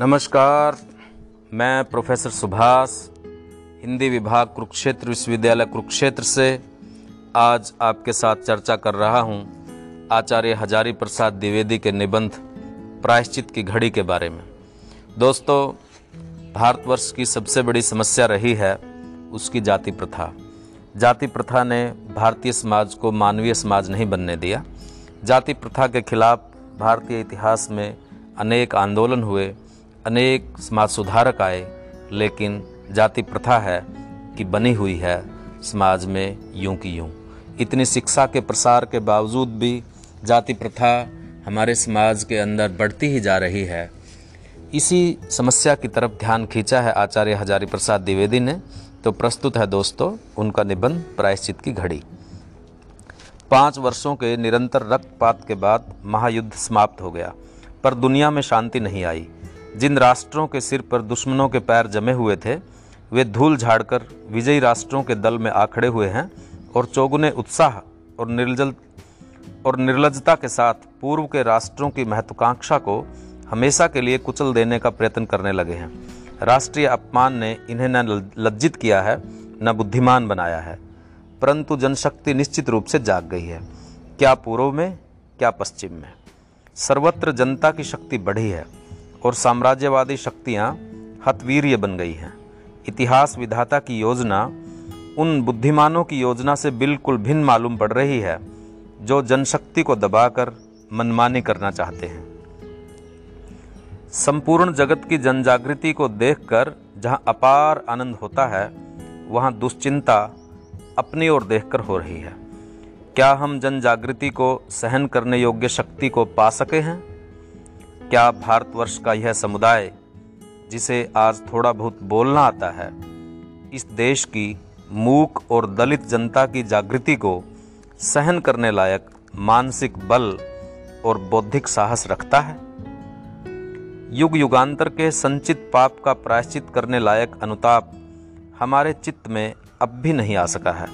नमस्कार, मैं प्रोफेसर सुभाष, हिंदी विभाग कुरुक्षेत्र विश्वविद्यालय कुरुक्षेत्र से आज आपके साथ चर्चा कर रहा हूँ आचार्य हजारी प्रसाद द्विवेदी के निबंध प्रायश्चित की घड़ी के बारे में। दोस्तों, भारतवर्ष की सबसे बड़ी समस्या रही है उसकी जाति प्रथा। जाति प्रथा ने भारतीय समाज को मानवीय समाज नहीं बनने दिया। जाति प्रथा के खिलाफ भारतीय इतिहास में अनेक आंदोलन हुए अनेक समाज सुधारक आए, लेकिन जाति प्रथा है कि बनी हुई है समाज में यूँ की यूँ। इतनी शिक्षा के प्रसार के बावजूद भी जाति प्रथा हमारे समाज के अंदर बढ़ती ही जा रही है। इसी समस्या की तरफ़ ध्यान खींचा है आचार्य हजारी प्रसाद द्विवेदी ने। तो प्रस्तुत है दोस्तों, उनका निबंध प्रायश्चित की घड़ी। पाँच वर्षों के निरंतर रक्तपात के बाद महायुद्ध समाप्त हो गया, पर दुनिया में शांति नहीं आई। जिन राष्ट्रों के सिर पर दुश्मनों के पैर जमे हुए थे, वे धूल झाड़कर विजयी राष्ट्रों के दल में आ खड़े हुए हैं और चौगुने उत्साह और निर्जल और निर्लजता के साथ पूर्व के राष्ट्रों की महत्वाकांक्षा को हमेशा के लिए कुचल देने का प्रयत्न करने लगे हैं। राष्ट्रीय अपमान ने इन्हें न लज्जित किया है, न बुद्धिमान बनाया है। परंतु जनशक्ति निश्चित रूप से जाग गई है। क्या पूर्व में, क्या पश्चिम में। सर्वत्र जनता की शक्ति बढ़ी है। और साम्राज्यवादी शक्तियाँ हतवीर्य बन गई हैं। इतिहास विधाता की योजना उन बुद्धिमानों की योजना से बिल्कुल भिन्न मालूम पड़ रही है, जो जनशक्ति को दबाकर मनमानी करना चाहते हैं। संपूर्ण जगत की जनजागृति को देखकर जहाँ अपार आनंद होता है, वहाँ दुश्चिंता अपनी ओर देखकर हो रही है। क्या हम जन जागृति को सहन करने योग्य शक्ति को पा सके हैं? क्या भारतवर्ष का यह समुदाय, जिसे आज थोड़ा बहुत बोलना आता है, इस देश की मूक और दलित जनता की जागृति को सहन करने लायक मानसिक बल और बौद्धिक साहस रखता है? युग युगांतर के संचित पाप का प्रायश्चित करने लायक अनुताप हमारे चित्त में अब भी नहीं आ सका है।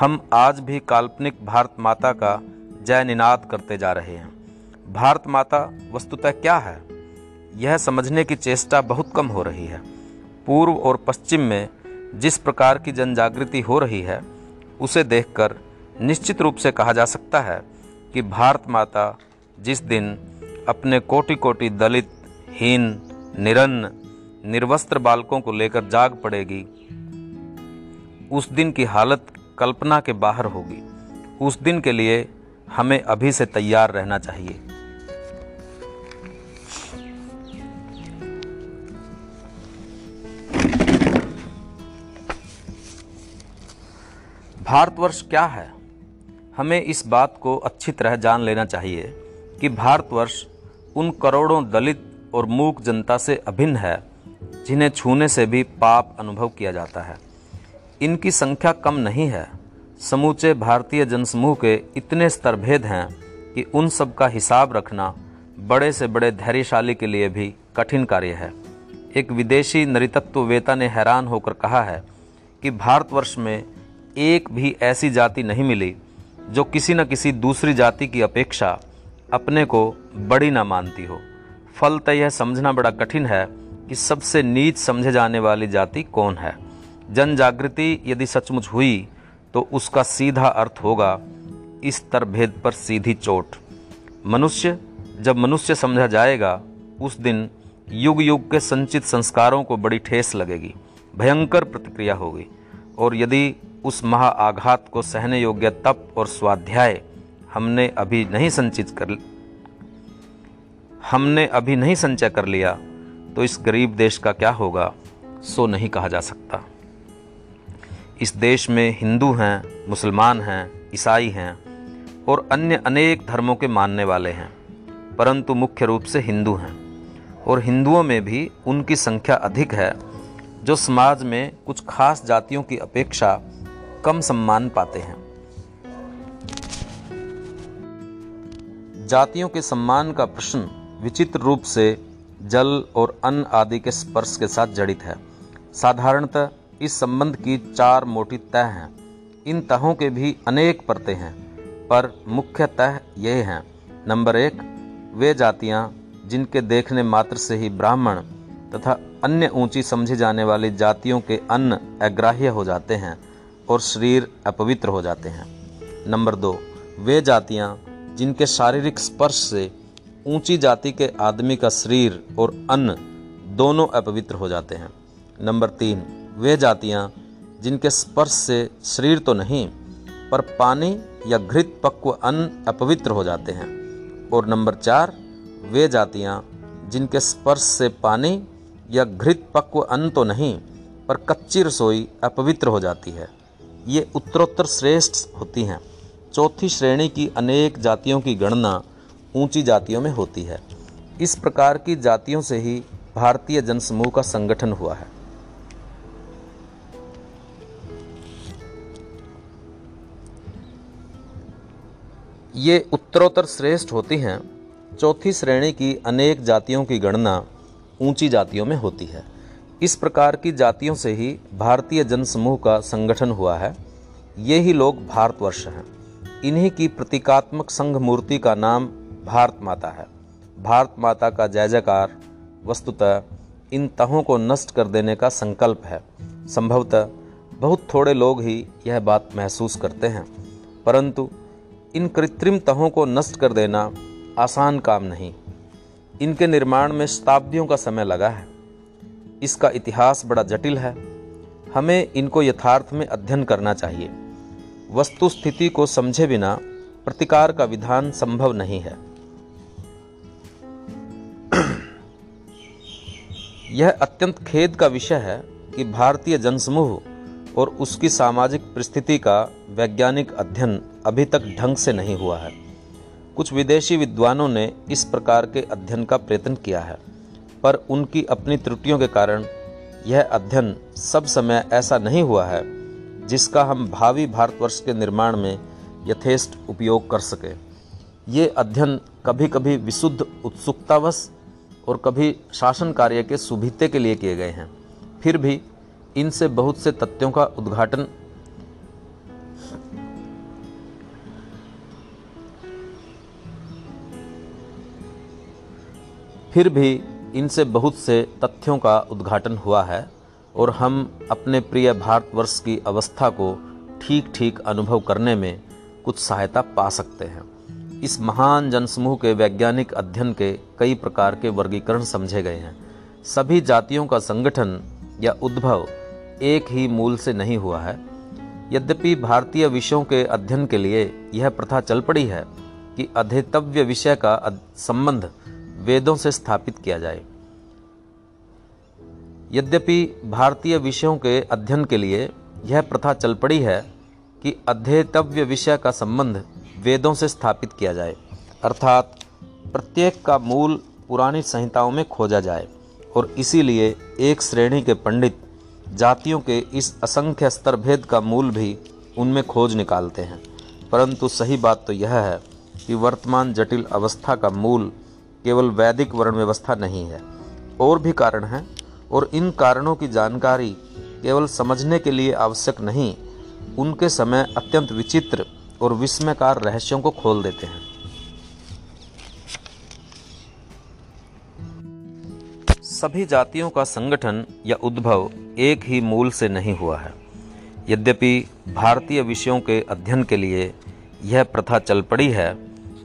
हम आज भी काल्पनिक भारत माता का जय निनाद करते जा रहे हैं। भारत माता वस्तुतः क्या है? यह समझने की चेष्टा बहुत कम हो रही है। पूर्व और पश्चिम में जिस प्रकार की जनजागृति हो रही है, उसे देखकर निश्चित रूप से कहा जा सकता है कि भारत माता जिस दिन अपने कोटि कोटि दलित, हीन, निरन्न, निर्वस्त्र बालकों को लेकर जाग पड़ेगी, उस दिन की हालत कल्पना के बाहर होगी। उस दिन के लिए हमें अभी से तैयार रहना चाहिए। भारतवर्ष क्या है? हमें इस बात को अच्छी तरह जान लेना चाहिए कि भारतवर्ष उन करोड़ों दलित और मूक जनता से अभिन्न है, जिन्हें छूने से भी पाप अनुभव किया जाता है। इनकी संख्या कम नहीं है। समूचे भारतीय जनसमूह के इतने स्तरभेद हैं कि उन सब का हिसाब रखना बड़े से बड़े धैर्यशाली के लिए भी कठिन कार्य है। एक विदेशी नृतत्ववेता ने हैरान होकर कहा है कि भारतवर्ष में एक भी ऐसी जाति नहीं मिली जो किसी न किसी दूसरी जाति की अपेक्षा अपने को बड़ी ना मानती हो। फलतः यह समझना बड़ा कठिन है कि सबसे नीच समझे जाने वाली जाति कौन है। जन जागृति यदि सचमुच हुई तो उसका सीधा अर्थ होगा इस तरभेद पर सीधी चोट। मनुष्य, जब मनुष्य समझा जाएगा, उस दिन युग युग के संचित संस्कारों को बड़ी ठेस लगेगी, भयंकर प्रतिक्रिया होगी। और यदि उस महा आघात को सहने योग्य तप और स्वाध्याय हमने अभी नहीं संचित कर हमने अभी नहीं संचय कर लिया तो इस गरीब देश का क्या होगा? सो नहीं कहा जा सकता। इस देश में हिंदू हैं, मुसलमान हैं, ईसाई हैं और अन्य अनेक धर्मों के मानने वाले हैं, परंतु मुख्य रूप से हिंदू हैं और हिंदुओं में भी उनकी संख्या अधिक है, जो समाज में कुछ खास जातियों की अपेक्षा कम सम्मान पाते हैं। जातियों के सम्मान का प्रश्न विचित्र रूप से जल और अन्न आदि के स्पर्श के साथ जड़ित है। साधारणतः इस संबंध की चार मोटी तह हैं। इन तहों के भी अनेक परतें हैं, पर मुख्य तह ये हैं। नंबर एक, वे जातियाँ जिनके देखने मात्र से ही ब्राह्मण तथा अन्य ऊँची समझी जाने वाली जातियों के अन्न अग्राह्य हो जाते हैं। और शरीर अपवित्र हो जाते हैं। नंबर दो, वे जातियाँ जिनके शारीरिक स्पर्श से ऊँची जाति के आदमी का शरीर और अन्न दोनों अपवित्र हो जाते हैं। नंबर तीन, वे जातियाँ जिनके स्पर्श से शरीर तो नहीं, पर पानी या घृत पक्व अन्न अपवित्र हो जाते हैं। और नंबर चार, वे जातियाँ जिनके स्पर्श से पानी या घृत पक्व अन्न तो नहीं, पर कच्ची रसोई अपवित्र हो जाती है। ये उत्तरोत्तर श्रेष्ठ होती हैं। चौथी श्रेणी की अनेक जातियों की गणना ऊँची जातियों में होती है। इस प्रकार की जातियों से ही भारतीय जनसमूह का संगठन हुआ है। ये उत्तरोत्तर श्रेष्ठ होती हैं। चौथी श्रेणी की अनेक जातियों की गणना ऊँची जातियों में होती है। इस प्रकार की जातियों से ही भारतीय जनसमूह का संगठन हुआ है। ये ही लोग भारतवर्ष हैं। इन्हीं की प्रतीकात्मक संघ मूर्ति का नाम भारत माता है। भारत माता का जय जयकार, वस्तुतः इन तहों को नष्ट कर देने का संकल्प है। संभवतः बहुत थोड़े लोग ही यह बात महसूस करते हैं। परंतु इन कृत्रिम तहों को नष्ट कर देना आसान काम नहीं। इनके निर्माण में शताब्दियों का समय लगा है। इसका इतिहास बड़ा जटिल है। हमें इनको यथार्थ में अध्ययन करना चाहिए। वस्तु स्थिति को समझे बिना प्रतिकार का विधान संभव नहीं है। यह अत्यंत खेद का विषय है कि भारतीय जनसमूह और उसकी सामाजिक परिस्थिति का वैज्ञानिक अध्ययन अभी तक ढंग से नहीं हुआ है। कुछ विदेशी विद्वानों ने इस प्रकार के अध्ययन का प्रयत्न किया है। पर उनकी अपनी त्रुटियों के कारण यह अध्ययन सब समय ऐसा नहीं हुआ है, जिसका हम भावी भारतवर्ष के निर्माण में यथेष्ट उपयोग कर सकें। ये अध्ययन कभी कभी विशुद्ध उत्सुकतावश और कभी शासन कार्य के सुभिते के लिए किए गए हैं। फिर भी इनसे बहुत से तथ्यों का उद्घाटन फिर भी इनसे बहुत से तथ्यों का उद्घाटन हुआ है और हम अपने प्रिय भारतवर्ष की अवस्था को ठीक ठीक अनुभव करने में कुछ सहायता पा सकते हैं। इस महान जनसमूह के वैज्ञानिक अध्ययन के कई प्रकार के वर्गीकरण समझे गए हैं। सभी जातियों का संगठन या उद्भव एक ही मूल से नहीं हुआ है। यद्यपि भारतीय विषयों के अध्ययन के लिए यह प्रथा चल पड़ी है कि अध्येतव्य विषय का संबंध वेदों से स्थापित किया जाए। यद्यपि भारतीय विषयों के अध्ययन के लिए यह प्रथा चल पड़ी है कि अध्येतव्य विषय का संबंध वेदों से स्थापित किया जाए, अर्थात प्रत्येक का मूल पुरानी संहिताओं में खोजा जाए और इसीलिए एक श्रेणी के पंडित जातियों के इस असंख्य स्तर भेद का मूल भी उनमें खोज निकालते हैं। परंतु सही बात तो यह है कि वर्तमान जटिल अवस्था का मूल केवल वैदिक वर्ण व्यवस्था नहीं है। और भी कारण हैं, और इन कारणों की जानकारी केवल समझने के लिए आवश्यक नहीं, उनके समय अत्यंत विचित्र और विस्मयकार रहस्यों को खोल देते हैं। सभी जातियों का संगठन या उद्भव एक ही मूल से नहीं हुआ है। यद्यपि भारतीय विषयों के अध्ययन के लिए यह प्रथा चल पड़ी है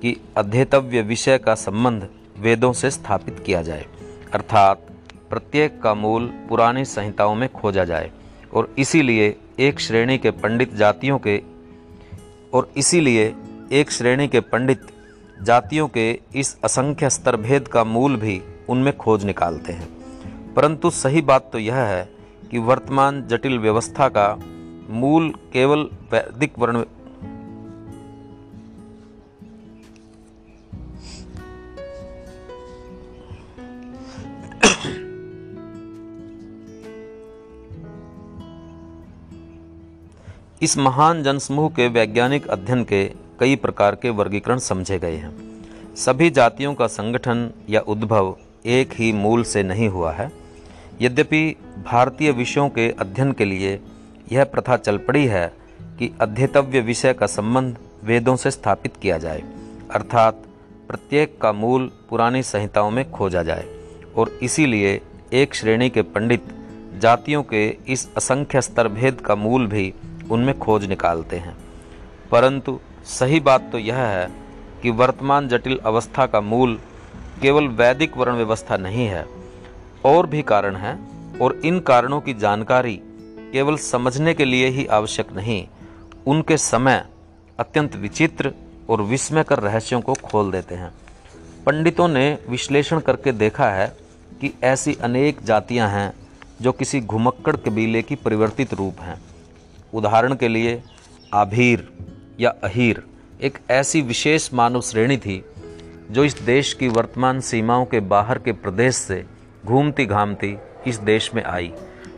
कि अध्येतव्य विषय का संबंध वेदों से स्थापित किया जाए, अर्थात प्रत्येक का मूल पुरानी संहिताओं में खोजा जाए, और इसीलिए एक श्रेणी के पंडित जातियों के, और इसीलिए एक श्रेणी के पंडित जातियों के इस असंख्य स्तर भेद का मूल भी उनमें खोज निकालते हैं। परंतु सही बात तो यह है कि वर्तमान जटिल व्यवस्था का मूल केवल वैदिक वर्ण इस महान जनसमूह के वैज्ञानिक अध्ययन के कई प्रकार के वर्गीकरण समझे गए हैं। सभी जातियों का संगठन या उद्भव एक ही मूल से नहीं हुआ है। यद्यपि भारतीय विषयों के अध्ययन के लिए यह प्रथा चल पड़ी है कि अध्येतव्य विषय का संबंध वेदों से स्थापित किया जाए, अर्थात प्रत्येक का मूल पुरानी संहिताओं में खोजा जाए और इसीलिए एक श्रेणी के पंडित जातियों के इस असंख्य स्तर भेद का मूल भी उनमें खोज निकालते हैं। परंतु सही बात तो यह है कि वर्तमान जटिल अवस्था का मूल केवल वैदिक वर्ण व्यवस्था नहीं है। और भी कारण हैं और इन कारणों की जानकारी केवल समझने के लिए ही आवश्यक नहीं, उनके समय अत्यंत विचित्र और विस्मयकर रहस्यों को खोल देते हैं। पंडितों ने विश्लेषण करके देखा है कि ऐसी अनेक जातियाँ हैं जो किसी घुमक्कड़ कबीले की परिवर्तित रूप हैं। उदाहरण के लिए, आभीर या अहीर एक ऐसी विशेष मानव श्रेणी थी, जो इस देश की वर्तमान सीमाओं के बाहर के प्रदेश से घूमती घामती इस देश में आई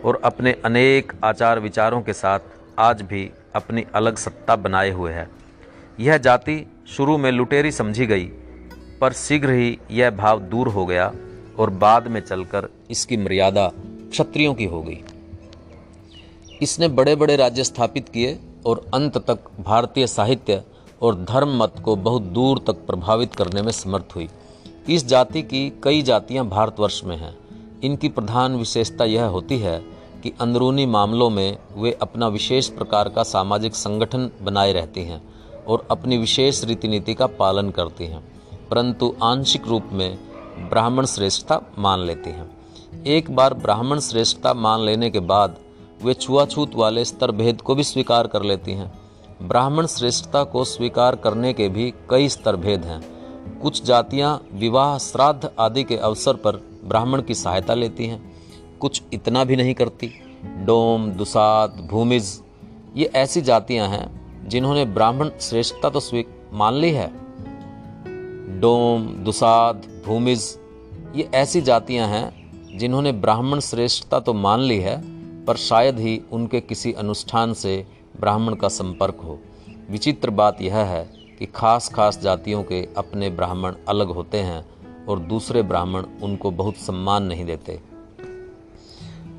और अपने अनेक आचार विचारों के साथ आज भी अपनी अलग सत्ता बनाए हुए है। यह जाति शुरू में लुटेरी समझी गई, पर शीघ्र ही यह भाव दूर हो गया और बाद में चलकर इसकी मर्यादा क्षत्रियों की हो गई। इसने बड़े बड़े राज्य स्थापित किए और अंत तक भारतीय साहित्य और धर्म मत को बहुत दूर तक प्रभावित करने में समर्थ हुई। इस जाति की कई जातियाँ भारतवर्ष में हैं। इनकी प्रधान विशेषता यह होती है कि अंदरूनी मामलों में वे अपना विशेष प्रकार का सामाजिक संगठन बनाए रहती हैं और अपनी विशेष रीति नीति का पालन करती हैं, परंतु आंशिक रूप में ब्राह्मण श्रेष्ठता मान लेती हैं। एक बार ब्राह्मण श्रेष्ठता मान लेने के बाद वे छुआछूत वाले स्तर भेद को भी स्वीकार कर लेती हैं। ब्राह्मण श्रेष्ठता को स्वीकार करने के भी कई स्तर भेद हैं। कुछ जातियाँ विवाह, श्राद्ध आदि के अवसर पर ब्राह्मण की सहायता लेती हैं। कुछ इतना भी नहीं करती। डोम दुसाद भूमिज, ये ऐसी जातियाँ हैं जिन्होंने ब्राह्मण श्रेष्ठता तो स्वी मान ली है। डोम दुसाद भूमिज, ये ऐसी जातियाँ हैं जिन्होंने ब्राह्मण श्रेष्ठता तो मान ली है पर शायद ही उनके किसी अनुष्ठान से ब्राह्मण का संपर्क हो। विचित्र बात यह है कि खास खास जातियों के अपने ब्राह्मण अलग होते हैं और दूसरे ब्राह्मण उनको बहुत सम्मान नहीं देते।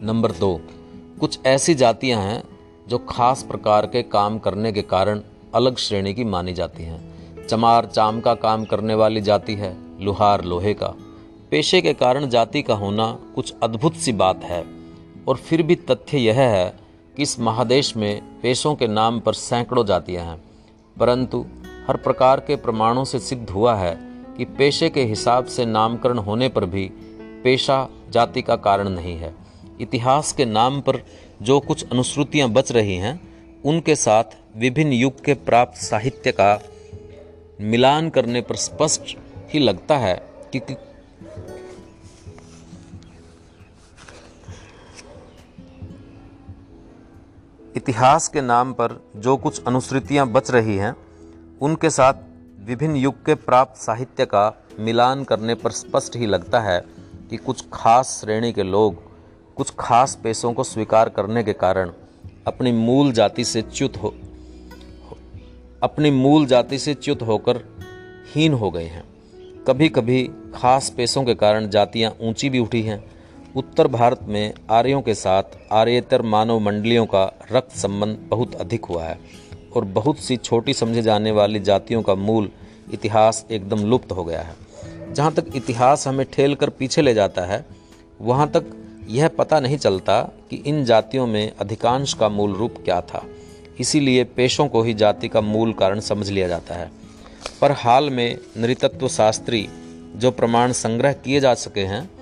नंबर दो, कुछ ऐसी जातियाँ हैं जो खास प्रकार के काम करने के कारण अलग श्रेणी की मानी जाती हैं। चमार चाम का काम करने वाली जाति है, लुहार लोहे का। पेशे के कारण जाति का होना कुछ अद्भुत सी बात है। और फिर भी तथ्य यह है कि इस महादेश में पेशों के नाम पर सैकड़ों जातियाँ हैं। परंतु हर प्रकार के प्रमाणों से सिद्ध हुआ है कि पेशे के हिसाब से नामकरण होने पर भी पेशा जाति का कारण नहीं है। इतिहास के नाम पर जो कुछ अनुश्रुतियाँ बच रही हैं, उनके साथ विभिन्न युग के प्राप्त साहित्य का मिलान करने पर स्पष्ट ही लगता है कि इतिहास के नाम पर जो कुछ अनुश्रुतियाँ बच रही हैं, उनके साथ विभिन्न युग के प्राप्त साहित्य का मिलान करने पर स्पष्ट ही लगता है कि कुछ खास श्रेणी के लोग कुछ खास पेशों को स्वीकार करने के कारण अपनी मूल जाति से च्युत हो, अपनी मूल जाति से च्युत होकर हीन हो गए हैं। कभी कभी खास पेशों के कारण जातियाँ ऊँची भी उठी हैं उत्तर भारत में आर्यों के साथ आर्यतर मानव मंडलियों का रक्त संबंध बहुत अधिक हुआ है और बहुत सी छोटी समझे जाने वाली जातियों का मूल इतिहास एकदम लुप्त हो गया है। जहाँ तक इतिहास हमें ठेल कर पीछे ले जाता है, वहाँ तक यह पता नहीं चलता कि इन जातियों में अधिकांश का मूल रूप क्या था। इसीलिए पेशों को ही जाति का मूल कारण समझ लिया जाता है। पर हाल में नृतत्व शास्त्री जो प्रमाण संग्रह किए जा सके हैं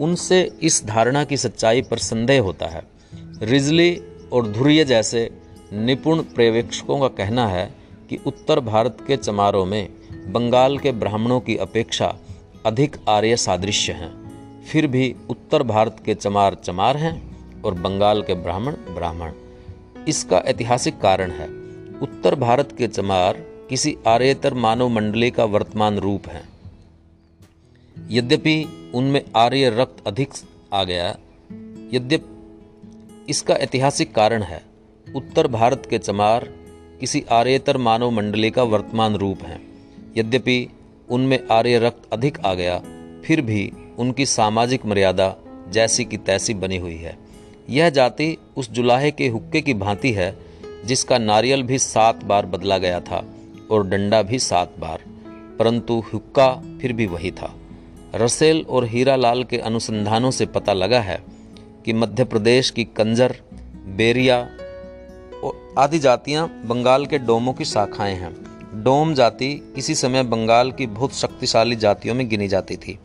उनसे इस धारणा की सच्चाई पर संदेह होता है। रिजली और धुर्य जैसे निपुण पर्यवेक्षकों का कहना है कि उत्तर भारत के चमारों में बंगाल के ब्राह्मणों की अपेक्षा अधिक आर्य सादृश्य हैं। फिर भी उत्तर भारत के चमार चमार हैं और बंगाल के ब्राह्मण ब्राह्मण। इसका ऐतिहासिक कारण है, उत्तर भारत के चमार किसी आर्यतर मानव मंडली का वर्तमान रूप हैं। यद्यपि उनमें आर्य रक्त अधिक आ गया, यद्यप इसका ऐतिहासिक कारण है, उत्तर भारत के चमार किसी आर्यतर मानव मंडली का वर्तमान रूप हैं। यद्यपि उनमें आर्य रक्त अधिक आ गया, फिर भी उनकी सामाजिक मर्यादा जैसी की तैसी बनी हुई है। यह जाति उस जुलाहे के हुक्के की भांति है, जिसका नारियल भी सात बार बदला गया था और डंडा भी सात बार, परंतु हुक्का फिर भी वही था। रसेल और हीरा लाल के अनुसंधानों से पता लगा है कि मध्य प्रदेश की कंजर, बेरिया और आदि जातियाँ बंगाल के डोमों की शाखाएँ हैं। डोम जाति किसी समय बंगाल की बहुत शक्तिशाली जातियों में गिनी जाती थी।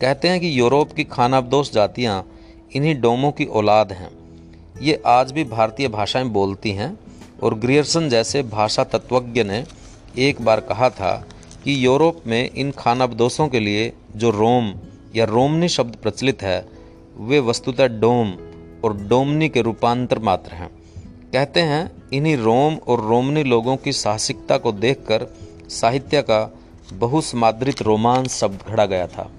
कहते हैं कि यूरोप की खानाबदोश जातियाँ इन्हीं डोमों की औलाद हैं। ये आज भी भारतीय भाषाएँ बोलती हैं और ग्रियर्सन जैसे भाषा तत्वज्ञ ने एक बार कहा था कि यूरोप में इन खानाबदोशों के लिए जो रोम या रोमनी शब्द प्रचलित है, वे वस्तुतः डोम और डोमनी के रूपांतर मात्र हैं। कहते हैं, इन्हीं रोम और रोमनी लोगों की साहसिकता को देखकर साहित्य का बहुसमाद्रित रोमांस शब्द घड़ा गया था।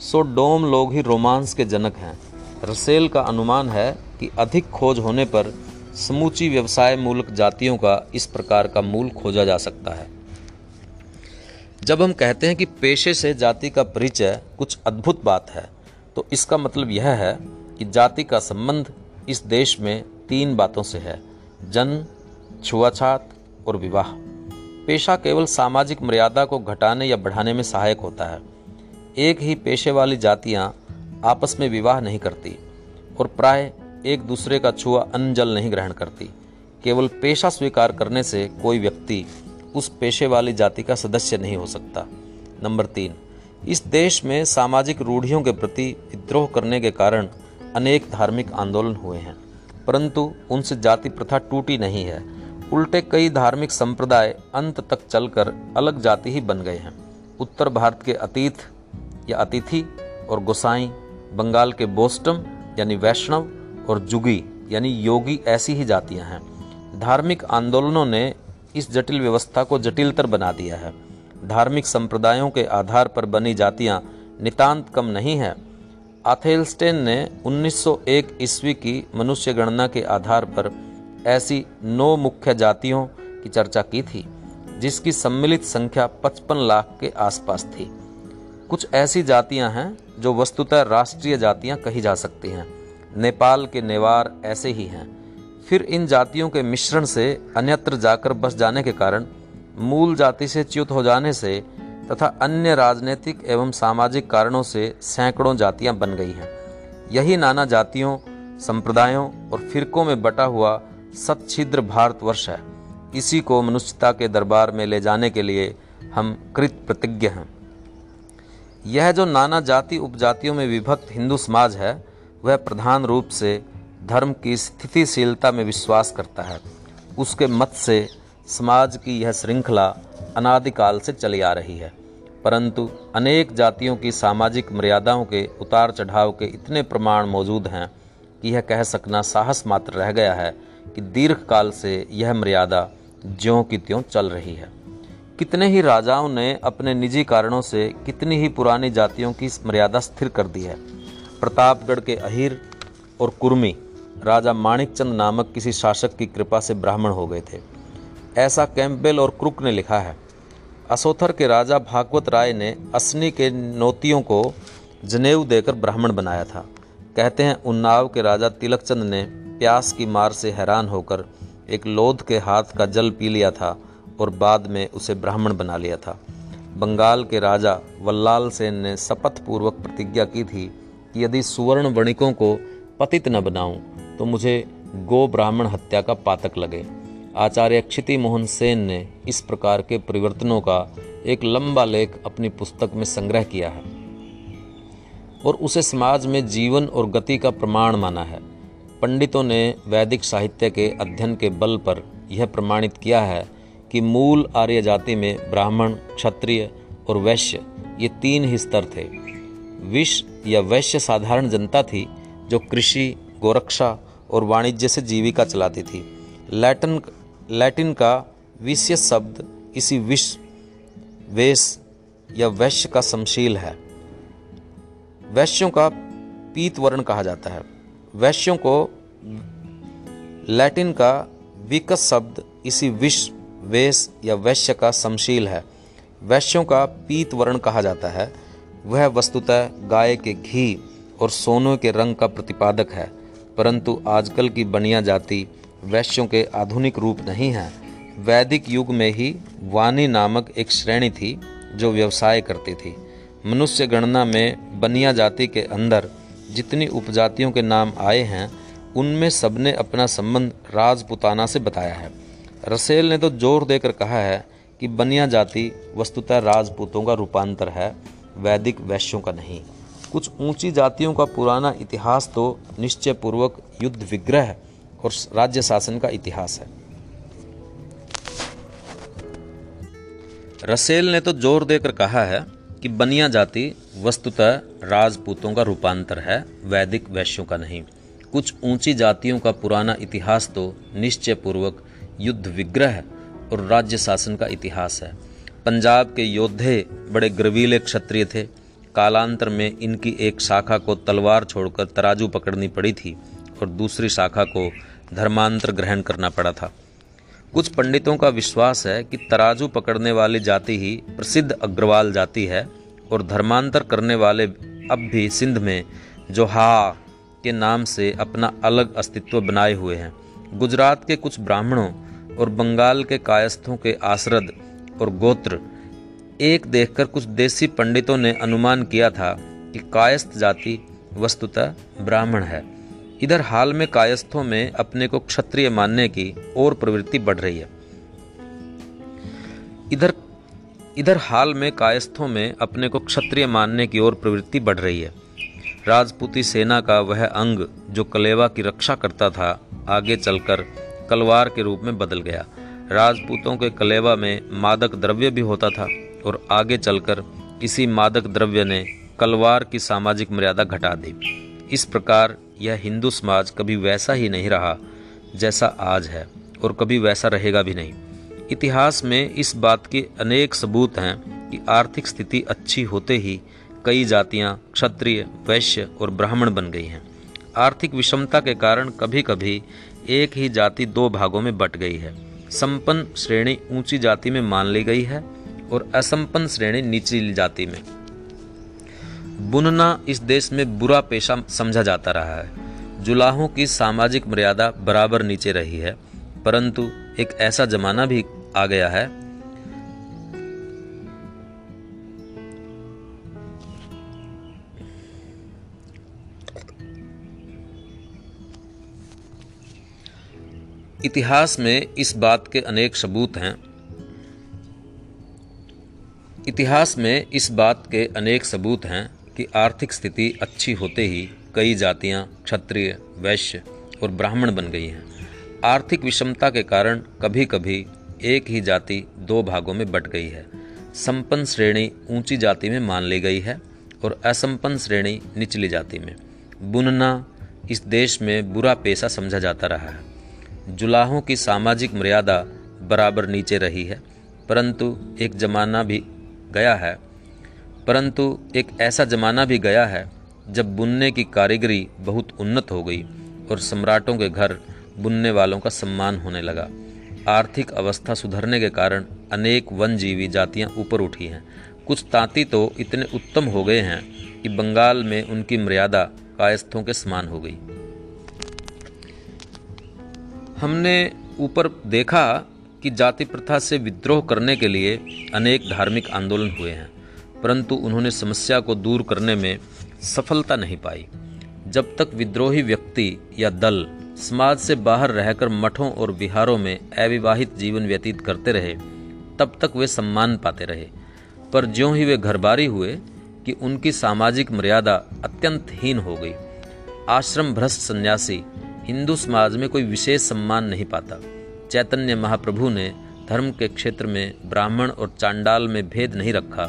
सो डोम लोग ही रोमांस के जनक हैं। रसेल का अनुमान है कि अधिक खोज होने पर समूची व्यवसाय मूलक जातियों का इस प्रकार का मूल खोजा जा सकता है। जब हम कहते हैं कि पेशे से जाति का परिचय कुछ अद्भुत बात है तो इसका मतलब यह है कि जाति का संबंध इस देश में तीन बातों से है जन्म छुआछात और विवाह। पेशा केवल सामाजिक मर्यादा को घटाने या बढ़ाने में सहायक होता है। एक ही पेशे वाली जातियाँ आपस में विवाह नहीं करती और प्राय एक दूसरे का छुआ अन्न जल नहीं ग्रहण करती। केवल पेशा स्वीकार करने से कोई व्यक्ति उस पेशे वाली जाति का सदस्य नहीं हो सकता। नंबर तीन, इस देश में सामाजिक रूढ़ियों के प्रति विद्रोह करने के कारण अनेक धार्मिक आंदोलन हुए हैं, परंतु उनसे जाति प्रथा टूटी नहीं है। उल्टे कई धार्मिक संप्रदाय अंत तक चलकर अलग जाति ही बन गए हैं। उत्तर भारत के अतीत या अतिथि और गोसाई, बंगाल के बोस्टम यानी वैष्णव और जुगी यानी योगी ऐसी ही जातियाँ हैं। धार्मिक आंदोलनों ने इस जटिल व्यवस्था को जटिलतर बना दिया है। धार्मिक संप्रदायों के आधार पर बनी जातियाँ नितांत कम नहीं है। आथेलस्टेन ने 1901 ईस्वी की मनुष्य गणना के आधार पर ऐसी नौ मुख्य जातियों की चर्चा की थी, जिसकी सम्मिलित संख्या 55 लाख के आसपास थी। कुछ ऐसी जातियाँ हैं जो वस्तुतः राष्ट्रीय जातियाँ कही जा सकती हैं। नेपाल के नेवार ऐसे ही हैं। फिर इन जातियों के मिश्रण से अन्यत्र जाकर बस जाने के कारण मूल जाति से च्युत हो जाने से तथा अन्य राजनीतिक एवं सामाजिक कारणों से सैकड़ों जातियाँ बन गई हैं। यही नाना जातियों, संप्रदायों और फिरकों में बटा हुआ सच्छिद्र भारतवर्ष है। इसी को मनुष्यता के दरबार में ले जाने के लिए हम कृत प्रतिज्ञ हैं। यह जो नाना जाति उपजातियों में विभक्त हिंदू समाज है, वह प्रधान रूप से धर्म की स्थितिशीलता में विश्वास करता है। उसके मत से समाज की यह श्रृंखला अनादिकाल से चली आ रही है। परंतु अनेक जातियों की सामाजिक मर्यादाओं के उतार चढ़ाव के इतने प्रमाण मौजूद हैं कि यह कह सकना साहस मात्र रह गया है कि दीर्घकाल से यह मर्यादा ज्यों की त्यों चल रही है। कितने ही राजाओं ने अपने निजी कारणों से कितनी ही पुरानी जातियों की मर्यादा स्थिर कर दी है। प्रतापगढ़ के अहिर और कुर्मी राजा माणिकचंद नामक किसी शासक की कृपा से ब्राह्मण हो गए थे। ऐसा कैंपबेल और क्रुक ने लिखा है। असोथर के राजा भागवत राय ने असनी के नोतियों को जनेऊ देकर ब्राह्मण बनाया था। कहते हैं, उन्नाव के राजा तिलकचंद ने प्यास की मार से हैरान होकर एक लोध के हाथ का जल पी लिया था और बाद में उसे ब्राह्मण बना लिया था। बंगाल के राजा वल्लाल सेन ने शपथ पूर्वक प्रतिज्ञा की थी कि यदि सुवर्ण वणिकों को पतित न बनाऊँ तो मुझे गो ब्राह्मण हत्या का पातक लगे। आचार्य क्षिति मोहन सेन ने इस प्रकार के परिवर्तनों का एक लंबा लेख अपनी पुस्तक में संग्रह किया है और उसे समाज में जीवन और गति का प्रमाण माना है। पंडितों ने वैदिक साहित्य के अध्ययन के बल पर यह प्रमाणित किया है कि मूल आर्य जाति में ब्राह्मण, क्षत्रिय और वैश्य ये तीन ही स्तर थे। विष या वैश्य साधारण जनता थी जो कृषि, गोरक्षा और वाणिज्य से जीविका चलाती थी। लैटिन लैटिन का विषय शब्द इसी विष, वेश या वैश्य का समशील है। वैश्यों का पीत वर्ण कहा जाता है। वैश्यों को लैटिन का विकस शब्द इसी विश्व वेश या वैश्य का समशील है। वैश्यों का पीत वर्ण कहा जाता है। वह वस्तुतः गाय के घी और सोनों के रंग का प्रतिपादक है। परंतु आजकल की बनिया जाति वैश्यों के आधुनिक रूप नहीं है। वैदिक युग में ही वानी नामक एक श्रेणी थी जो व्यवसाय करती थी। मनुष्य गणना में बनिया जाति के अंदर जितनी उपजातियों के नाम आए हैं, उनमें सबने अपना संबंध राजपुताना से बताया है। रसेल ने तो ज़ोर देकर कहा है कि बनिया जाति वस्तुतः राजपूतों का रूपांतर है, वैदिक वैश्यों का नहीं। कुछ ऊँची जातियों का पुराना इतिहास तो निश्चय पूर्वक युद्ध विग्रह और राज्य शासन का इतिहास है। रसेल ने तो ज़ोर देकर कहा है कि बनिया जाति वस्तुतः राजपूतों का रूपांतर है, वैदिक वैश्यों का नहीं। कुछ ऊँची जातियों का पुराना इतिहास तो निश्चय पूर्वक युद्ध विग्रह और राज्य शासन का इतिहास है। पंजाब के योद्धे बड़े ग्रवीले क्षत्रिय थे। कालांतर में इनकी एक शाखा को तलवार छोड़कर तराजू पकड़नी पड़ी थी और दूसरी शाखा को धर्मांतर ग्रहण करना पड़ा था। कुछ पंडितों का विश्वास है कि तराजू पकड़ने वाली जाति ही प्रसिद्ध अग्रवाल जाति है और धर्मांतर करने वाले अब भी सिंध में जो हा के नाम से अपना अलग अस्तित्व बनाए हुए हैं। गुजरात के कुछ ब्राह्मणों और बंगाल के कायस्थों के आश्रद और गोत्र एक देखकर कुछ देसी पंडितों ने अनुमान किया था कि कायस्थ जाति वस्तुतः ब्राह्मण है। इधर हाल में कायस्थों में अपने को क्षत्रिय मानने की और प्रवृत्ति बढ़ रही है। इधर इधर हाल में कायस्थों में अपने को क्षत्रिय मानने की ओर प्रवृत्ति बढ़ रही है। राजपूती सेना का वह अंग जो कलेवा की रक्षा करता था, आगे चलकर कलवार के रूप में बदल गया। राजपूतों के कलेवा में मादक द्रव्य भी होता था। और आगे चलकर इसी मादक द्रव्य ने कलवार की सामाजिक मर्यादा घटा दी। इस प्रकार यह हिंदू समाज कभी वैसा ही नहीं रहा जैसा आज है और कभी वैसा रहेगा भी नहीं। इतिहास में इस बात के अनेक सबूत हैं कि आर्थिक स्थिति अच्छी होते ही कई जातियाँ क्षत्रिय, वैश्य और ब्राह्मण बन गई हैं। आर्थिक विषमता के कारण कभी कभी एक ही जाति दो भागों में बट गई है। संपन्न श्रेणी ऊँची जाति में मान ली गई है और असंपन्न श्रेणी निचली जाति में। बुनना इस देश में बुरा पेशा समझा जाता रहा है। जुलाहों की सामाजिक मर्यादा बराबर नीचे रही है, परंतु एक ऐसा जमाना भी आ गया है। इतिहास में इस बात के अनेक सबूत हैं। इतिहास में इस बात के अनेक सबूत हैं कि आर्थिक स्थिति अच्छी होते ही कई जातियाँ क्षत्रिय, वैश्य और ब्राह्मण बन गई हैं। आर्थिक विषमता के कारण कभी कभी एक ही जाति दो भागों में बट गई है। संपन्न श्रेणी ऊँची जाति में मान ली गई है और असंपन्न श्रेणी निचली जाति में। बुनना इस देश में बुरा पेशा समझा जाता रहा है। जुलाहों की सामाजिक मर्यादा बराबर नीचे रही है, परंतु एक जमाना भी गया है, परंतु एक ऐसा जमाना भी गया है जब बुनने की कारीगरी बहुत उन्नत हो गई और सम्राटों के घर बुनने वालों का सम्मान होने लगा। आर्थिक अवस्था सुधरने के कारण अनेक वनजीवी जातियाँ ऊपर उठी हैं। कुछ तांती तो इतने उत्तम हो गए हैं कि बंगाल में उनकी मर्यादा कायस्थों के समान हो गई। हमने ऊपर देखा कि जाति प्रथा से विद्रोह करने के लिए अनेक धार्मिक आंदोलन हुए हैं, परंतु उन्होंने समस्या को दूर करने में सफलता नहीं पाई। जब तक विद्रोही व्यक्ति या दल समाज से बाहर रहकर मठों और विहारों में अविवाहित जीवन व्यतीत करते रहे, तब तक वे सम्मान पाते रहे। पर ज्यों ही वे घरबारी हुए कि उनकी सामाजिक मर्यादा अत्यंत हीन हो गई। आश्रम भ्रष्ट सन्यासी हिंदू समाज में कोई विशेष सम्मान नहीं पाता। चैतन्य महाप्रभु ने धर्म के क्षेत्र में ब्राह्मण और चांडाल में भेद नहीं रखा,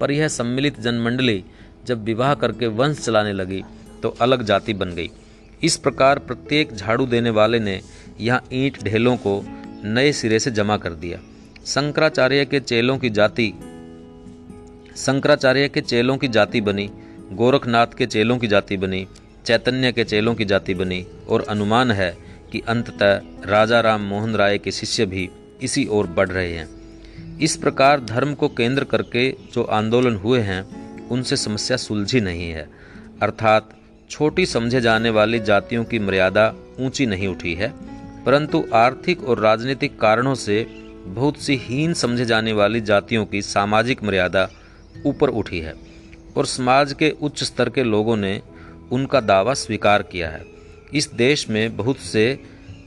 पर यह सम्मिलित जनमंडली जब विवाह करके वंश चलाने लगी तो अलग जाति बन गई। इस प्रकार प्रत्येक झाड़ू देने वाले ने यहाँ ईंट ढेलों को नए सिरे से जमा कर दिया। शंकराचार्य के चेलों की जाति, शंकराचार्य के चेलों की जाति बनी, गोरखनाथ के चेलों की जाति बनी, चैतन्य के चेलों की जाति बनी, और अनुमान है कि अंततः राजा राम मोहन राय के शिष्य भी इसी ओर बढ़ रहे हैं। इस प्रकार धर्म को केंद्र करके जो आंदोलन हुए हैं, उनसे समस्या सुलझी नहीं है। अर्थात छोटी समझे जाने वाली जातियों की मर्यादा ऊँची नहीं उठी है, परंतु आर्थिक और राजनीतिक कारणों से बहुत सी हीन समझे जाने वाली जातियों की सामाजिक मर्यादा ऊपर उठी है और समाज के उच्च स्तर के लोगों ने उनका दावा स्वीकार किया है। इस देश में बहुत से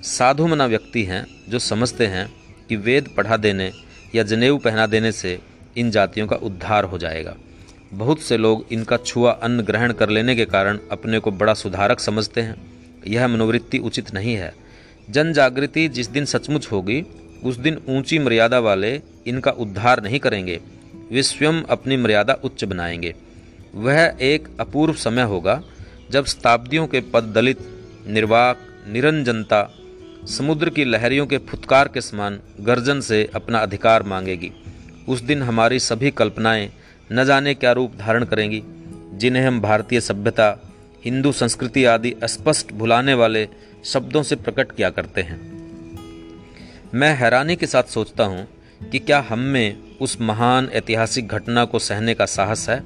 साधुमना व्यक्ति हैं जो समझते हैं कि वेद पढ़ा देने या जनेऊ पहना देने से इन जातियों का उद्धार हो जाएगा। बहुत से लोग इनका छुआ अन्न ग्रहण कर लेने के कारण अपने को बड़ा सुधारक समझते हैं। यह मनोवृत्ति उचित नहीं है। जन जागृति जिस दिन सचमुच होगी, उस दिन ऊँची मर्यादा वाले इनका उद्धार नहीं करेंगे। वे स्वयं अपनी मर्यादा उच्च बनाएँगे। वह एक अपूर्व समय होगा जब शताब्दियों के पद दलित निर्वाक, निरंजनता, समुद्र की लहरियों के फुतकार के समान गर्जन से अपना अधिकार मांगेगी। उस दिन हमारी सभी कल्पनाएँ न जाने क्या रूप धारण करेंगी, जिन्हें हम भारतीय सभ्यता, हिंदू संस्कृति आदि स्पष्ट भुलाने वाले शब्दों से प्रकट किया करते हैं। मैं हैरानी के साथ सोचता हूँ कि क्या हम में उस महान ऐतिहासिक घटना को सहने का साहस है?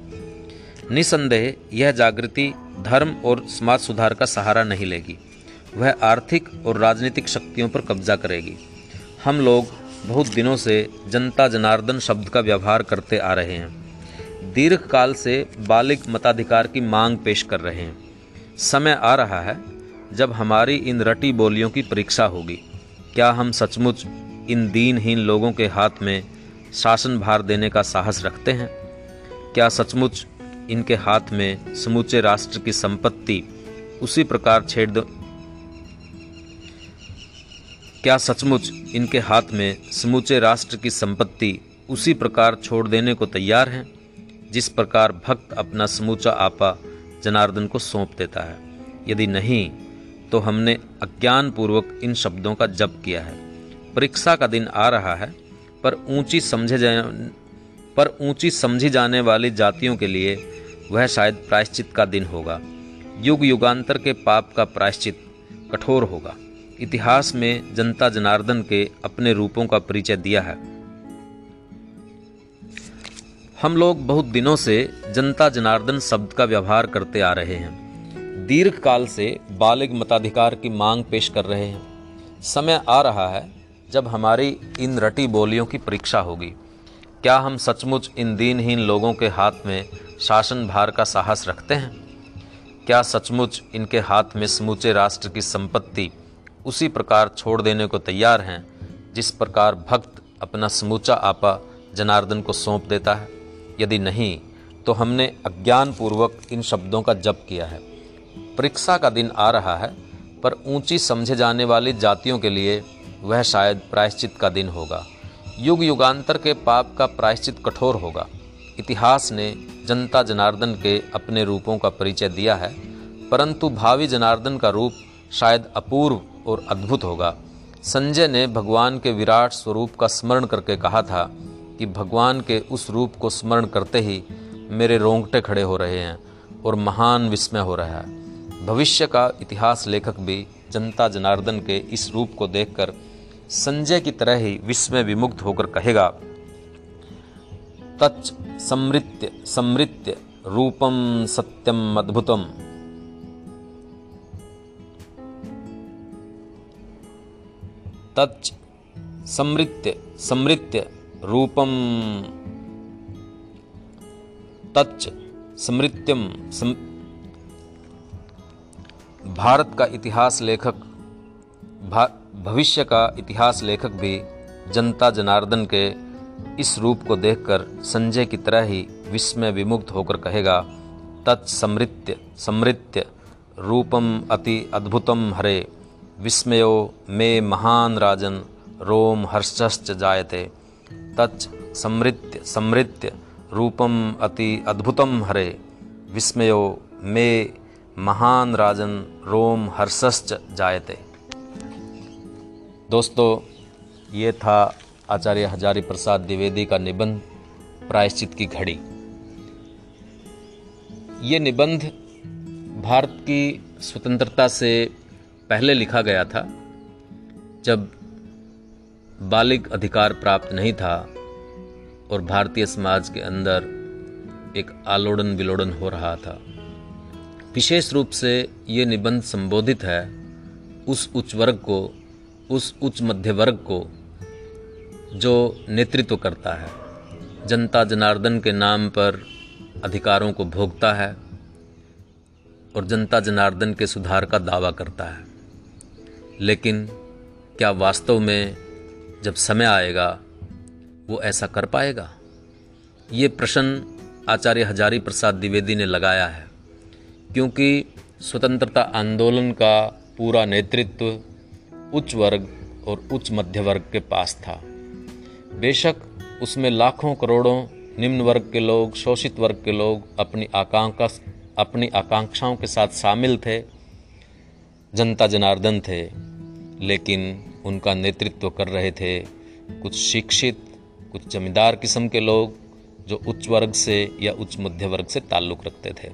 निसंदेह यह जागृति धर्म और समाज सुधार का सहारा नहीं लेगी। वह आर्थिक और राजनीतिक शक्तियों पर कब्जा करेगी। हम लोग बहुत दिनों से जनता जनार्दन शब्द का व्यवहार करते आ रहे हैं। दीर्घ काल से बालिक मताधिकार की मांग पेश कर रहे हैं। समय आ रहा है जब हमारी इन रटी बोलियों की परीक्षा होगी। क्या हम सचमुच इन दीनहीन लोगों के हाथ में शासन भार देने का साहस रखते हैं? क्या सचमुच इनके हाथ में समूचे राष्ट्र की संपत्ति। उसी प्रकार छेड़ दो। क्या सचमुच इनके हाथ में समूचे राष्ट्र की संपत्ति उसी प्रकार छोड़ देने को तैयार हैं, जिस प्रकार भक्त अपना समूचा आपा जनार्दन को सौंप देता है? यदि नहीं तो हमने अज्ञान पूर्वक इन शब्दों का जप किया है। परीक्षा का दिन आ रहा है, पर ऊँची समझे जाए पर ऊँची समझी जाने वाली जातियों के लिए वह शायद प्रायश्चित का दिन होगा। युग युगांतर के पाप का प्रायश्चित कठोर होगा। इतिहास में जनता जनार्दन के अपने रूपों का परिचय दिया है। हम लोग बहुत दिनों से जनता जनार्दन शब्द का व्यवहार करते आ रहे हैं। दीर्घ काल से बालिग मताधिकार की मांग पेश कर रहे हैं। समय आ रहा है जब हमारी इन रटी बोलियों की परीक्षा होगी। क्या हम सचमुच इन दीनहीन लोगों के हाथ में शासन भार का साहस रखते हैं? क्या सचमुच इनके हाथ में समूचे राष्ट्र की संपत्ति उसी प्रकार छोड़ देने को तैयार हैं, जिस प्रकार भक्त अपना समूचा आपा जनार्दन को सौंप देता है? यदि नहीं तो हमने अज्ञानपूर्वक इन शब्दों का जप किया है। परीक्षा का दिन आ रहा है, पर ऊँची समझे जाने वाली जातियों के लिए वह शायद प्रायश्चित का दिन होगा। युग युगांतर के पाप का प्रायश्चित कठोर होगा। इतिहास ने जनता जनार्दन के अपने रूपों का परिचय दिया है, परंतु भावी जनार्दन का रूप शायद अपूर्व और अद्भुत होगा। संजय ने भगवान के विराट स्वरूप का स्मरण करके कहा था कि भगवान के उस रूप को स्मरण करते ही मेरे रोंगटे खड़े हो रहे हैं और महान विस्मय हो रहा है। भविष्य का इतिहास लेखक भी जनता जनार्दन के इस रूप को देखकर संजय की तरह ही विस्मय विमुग्ध होकर कहेगा तच समृत्य समृत्य रूपम सत्यम अद्भुतम। तच समृत्य समृत्य रूपम तच समृत्यम, सम... भारत का इतिहास लेखक, भा... भविष्य का इतिहास लेखक भी जनता जनार्दन के इस रूप को देखकर संजय की तरह ही विस्मय विमुक्त होकर कहेगा, तत्समृत्य, समृत्य, रूपम अति अद्भुतम हरे, विस्मयो मे महान राजन, रोम हर्षश्च जायते। तच समृत्य समृत्य, रूपम अति अद्भुतम हरे, विस्मयो मे महान राजन, रोम हर्षश्च जायते। दोस्तों, ये था आचार्य हजारी प्रसाद द्विवेदी का निबंध प्रायश्चित की घड़ी। ये निबंध भारत की स्वतंत्रता से पहले लिखा गया था, जब बालिग अधिकार प्राप्त नहीं था और भारतीय समाज के अंदर एक आलोड़न विलोड़न हो रहा था। विशेष रूप से ये निबंध संबोधित है उस उच्च वर्ग को उस उच्च मध्य वर्ग को जो नेतृत्व करता है। जनता जनार्दन के नाम पर अधिकारों को भोगता है और जनता जनार्दन के सुधार का दावा करता है। लेकिन क्या वास्तव में जब समय आएगा, वो ऐसा कर पाएगा? ये प्रश्न आचार्य हजारी प्रसाद द्विवेदी ने लगाया है, क्योंकि स्वतंत्रता आंदोलन का पूरा नेतृत्व उच्च वर्ग और उच्च मध्य वर्ग के पास था। बेशक उसमें लाखों करोड़ों निम्न वर्ग के लोग, शोषित वर्ग के लोग अपनी आकांक्षा, अपनी आकांक्षाओं के साथ शामिल थे। जनता जनार्दन थे, लेकिन उनका नेतृत्व कर रहे थे कुछ शिक्षित, कुछ जमींदार किस्म के लोग जो उच्च वर्ग से या उच्च मध्य वर्ग से ताल्लुक़ रखते थे।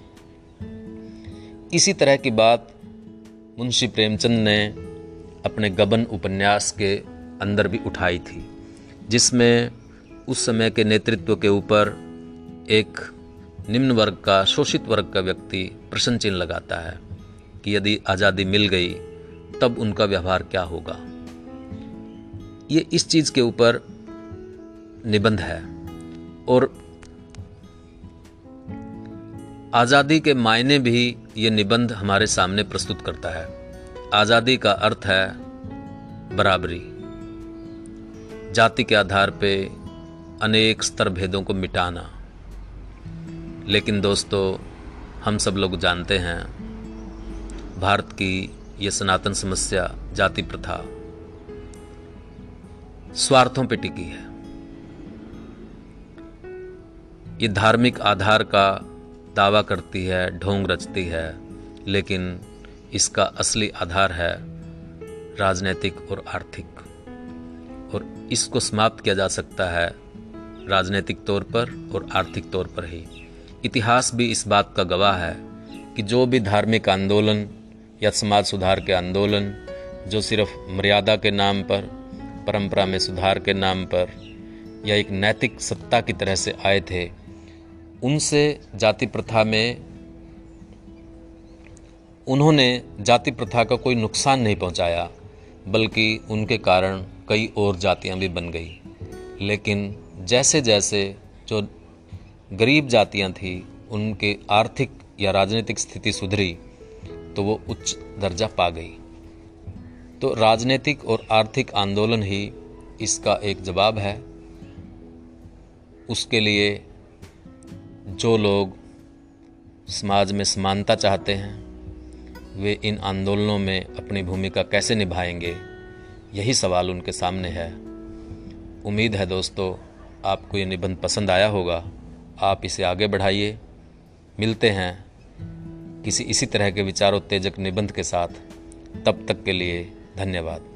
इसी तरह की बात मुंशी प्रेमचंद ने अपने गबन उपन्यास के अंदर भी उठाई थी, जिसमें उस समय के नेतृत्व के ऊपर एक निम्न वर्ग का, शोषित वर्ग का व्यक्ति प्रश्न चिन्ह लगाता है कि यदि आज़ादी मिल गई, तब उनका व्यवहार क्या होगा। ये इस चीज़ के ऊपर निबंध है और आज़ादी के मायने भी ये निबंध हमारे सामने प्रस्तुत करता है। आज़ादी का अर्थ है बराबरी। जाति के आधार पे अनेक स्तर भेदों को मिटाना। लेकिन दोस्तों, हम सब लोग जानते हैं, भारत की ये सनातन समस्या जाति प्रथा स्वार्थों पे टिकी है। ये धार्मिक आधार का दावा करती है, ढोंग रचती है, लेकिन इसका असली आधार है राजनैतिक और आर्थिक। और इसको समाप्त किया जा सकता है राजनीतिक तौर पर और आर्थिक तौर पर ही। इतिहास भी इस बात का गवाह है कि जो भी धार्मिक आंदोलन या समाज सुधार के आंदोलन, जो सिर्फ़ मर्यादा के नाम पर, परंपरा में सुधार के नाम पर या एक नैतिक सत्ता की तरह से आए थे, उनसे जाति प्रथा में उन्होंने जाति प्रथा का कोई नुकसान नहीं पहुँचाया, बल्कि उनके कारण कई और जातियाँ भी बन गई। लेकिन जैसे जैसे जो गरीब जातियाँ थीं, उनके आर्थिक या राजनीतिक स्थिति सुधरी तो वो उच्च दर्जा पा गई। तो राजनीतिक और आर्थिक आंदोलन ही इसका एक जवाब है। उसके लिए जो लोग समाज में समानता चाहते हैं वे इन आंदोलनों में अपनी भूमिका कैसे निभाएँगे? यही सवाल उनके सामने है। उम्मीद है दोस्तों, आपको ये निबंध पसंद आया होगा। आप इसे आगे बढ़ाइए। मिलते हैं किसी इसी तरह के विचारोत्तेजक निबंध के साथ। तब तक के लिए धन्यवाद।